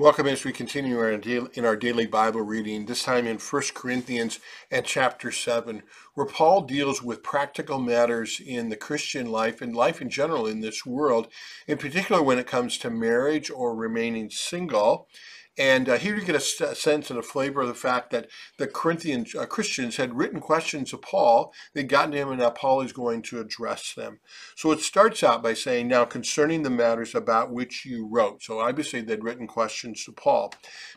Welcome as we continue our in our daily Bible reading, this time in 1 Corinthians and chapter 7, where Paul deals with practical matters in the Christian life and life in general in this world, in particular when it comes to marriage or remaining single. And uh, here you get a sense and a flavor of the fact that the Corinthian uh, Christians had written questions to Paul. They'd gotten to him, and now Paul is going to address them. So it starts out by saying, Now concerning the matters about which you wrote. So obviously they'd written questions to Paul.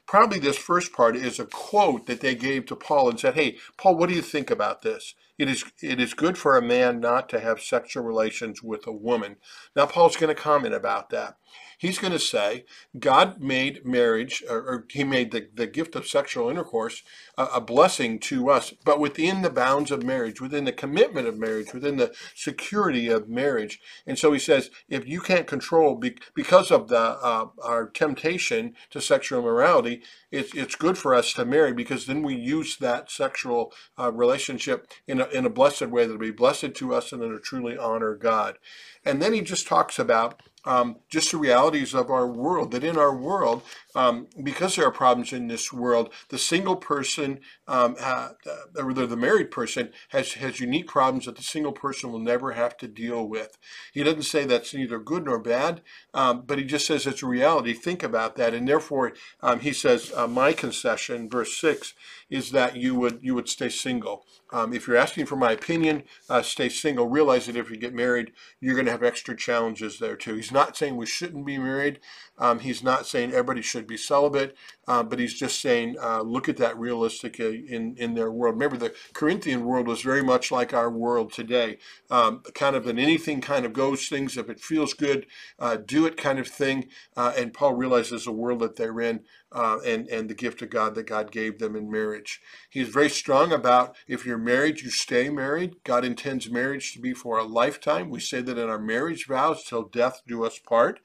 Probably this first part is a quote that they gave to Paul and said, Hey, Paul, what do you think about this? It is, it is good for a man not to have sexual relations with a woman. Now, Paul's going to comment about that he's going to say God made marriage, or, or he made the, the gift of sexual intercourse a, a, blessing to us, but within the bounds of marriage, within the commitment of marriage, within the security of marriage. And so he says, if you can't control be, because of the uh, our temptation to sexual immorality, it's, it's good for us to marry because then we use that sexual uh, relationship in a, in a blessed way that'll be blessed to us and that'll truly honor God. And then he just talks about um, just the realities of our world. That in our world, um, because there are problems in this world, the single person, um, uh, or the married person, has has unique problems that the single person will never have to deal with. He doesn't say that's neither good nor bad, um, but he just says it's a reality. Think about that, and therefore um, he says, uh, "My concession, verse six, is that you would you would stay single. Um, if you're asking for my opinion, uh, stay single. Realize that if you get married, you're going to have extra challenges there too. He's not saying we shouldn't be married. Um, he's not saying everybody should be celibate, uh, but he's just saying uh, look at that realistic uh, in in their world. Remember, the Corinthian world was very much like our world today, um, kind of an anything kind of goes things. If it feels good, uh, do it kind of thing. Uh, and Paul realizes the world that they're in and, and the gift of God that God gave them in marriage. He's very strong about if you're married, you stay married. God intends marriage to be for a lifetime. We say that in our marriage vows, till death do us part.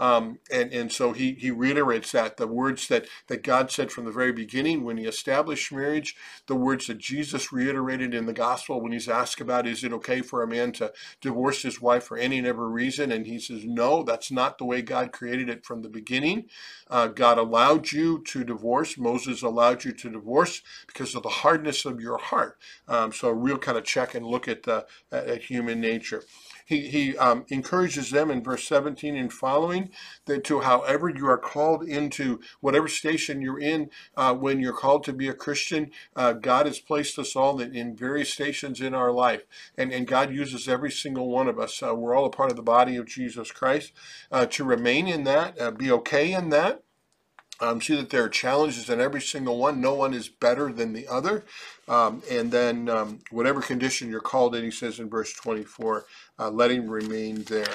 Um, and, and so he, he reiterates that the words that, that God said from the very beginning when he established marriage, the words that Jesus reiterated in the gospel when he's asked about is it okay for a man to divorce his wife for any and every reason? And he says, no, that's not the way God created it from the beginning. Uh, God allowed you to divorce. Moses allowed you to divorce because of the hardness of your heart. Um, so a real kind of check and look at, the, at human nature he, he um, encourages them in verse 17 and following that to however you are called into whatever station you're in uh, when you're called to be a Christian, uh, God has placed us all in, in, various stations in our life. And, and God uses every single one of us. Uh, we're all a part of the body of Jesus Christ. Uh, to remain in that, uh, be okay in that, um, see that there are challenges in every single one. No one is better than the other. Um, and then, um, whatever condition you're called in, he says in verse 24, uh, let him remain there.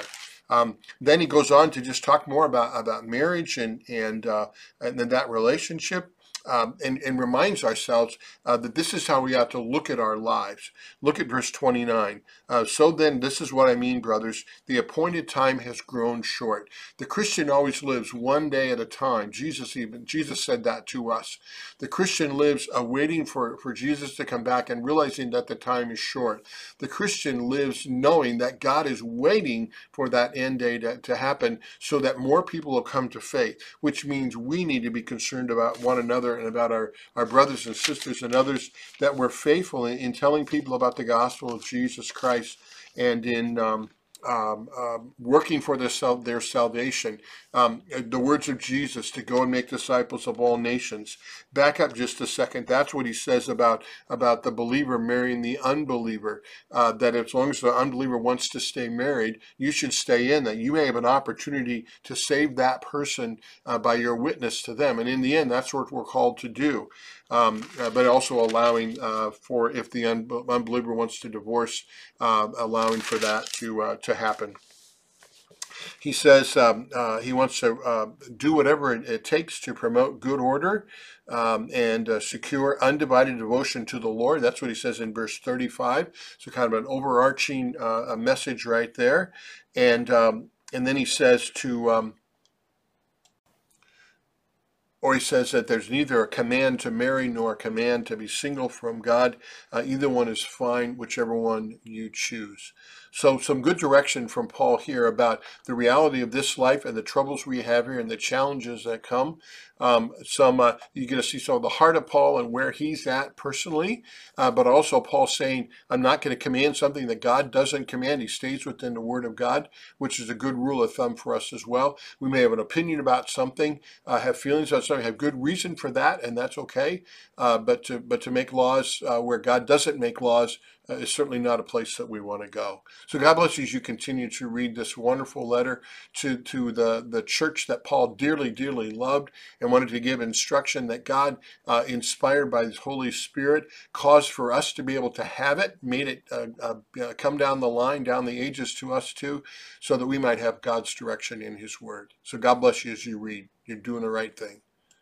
Um, then he goes on to just talk more about, about marriage and and uh, and then that relationship um, and, and reminds ourselves uh, that this is how we have to look at our lives. Look at verse 29. Uh, so then, this is what I mean, brothers. The appointed time has grown short. The Christian always lives one day at a time. Jesus even Jesus said that to us. The Christian lives uh, waiting for, for Jesus to come back and realizing that the time is short. The Christian lives knowing that God is waiting for that end day to, to happen so that more people will come to faith, which means we need to be concerned about one another and about our, our brothers and sisters and others that were faithful in, in telling people about the gospel of Jesus Christ and in um, um, um, working for their, sal- their salvation. Um, the words of Jesus to go and make disciples of all nations. Back up just a second. That's what he says about about the believer marrying the unbeliever. Uh, that as long as the unbeliever wants to stay married, you should stay in. That you may have an opportunity to save that person uh, by your witness to them. And in the end, that's what we're called to do um, uh, but also allowing uh, for if the un- unbeliever wants to divorce, uh, allowing for that to uh, to happen. He says um, uh, he wants to do whatever it, it, takes to promote good order um, and secure undivided devotion to the Lord. That's what he says in verse 35. So kind of an overarching message right there, and um, and then he says to um, or he says that there's neither a command to marry nor a command to be single from God. Uh, either one is fine, whichever one you choose. So, some good direction from Paul here about the reality of this life and the troubles we have here and the challenges that come. Um, some uh, you're going to see some of the heart of Paul and where he's at personally, uh, but also Paul saying, "I'm not going to command something that God doesn't command." He stays within the Word of God, which is a good rule of thumb for us as well. We may have an opinion about something, uh, have feelings about something, have good reason for that, and that's okay. Uh, but to but to make laws uh, where God doesn't make laws uh, is certainly not a place that we want to go. So God bless you as you continue to read this wonderful letter to, to the, the church that Paul dearly, dearly loved and wanted to give instruction that God, uh, inspired by His Holy Spirit, caused for us to be able to have it, made it uh, uh, come down the line, down the ages to us too, so that we might have God's direction in His Word. So God bless you as you read. You're doing the right thing.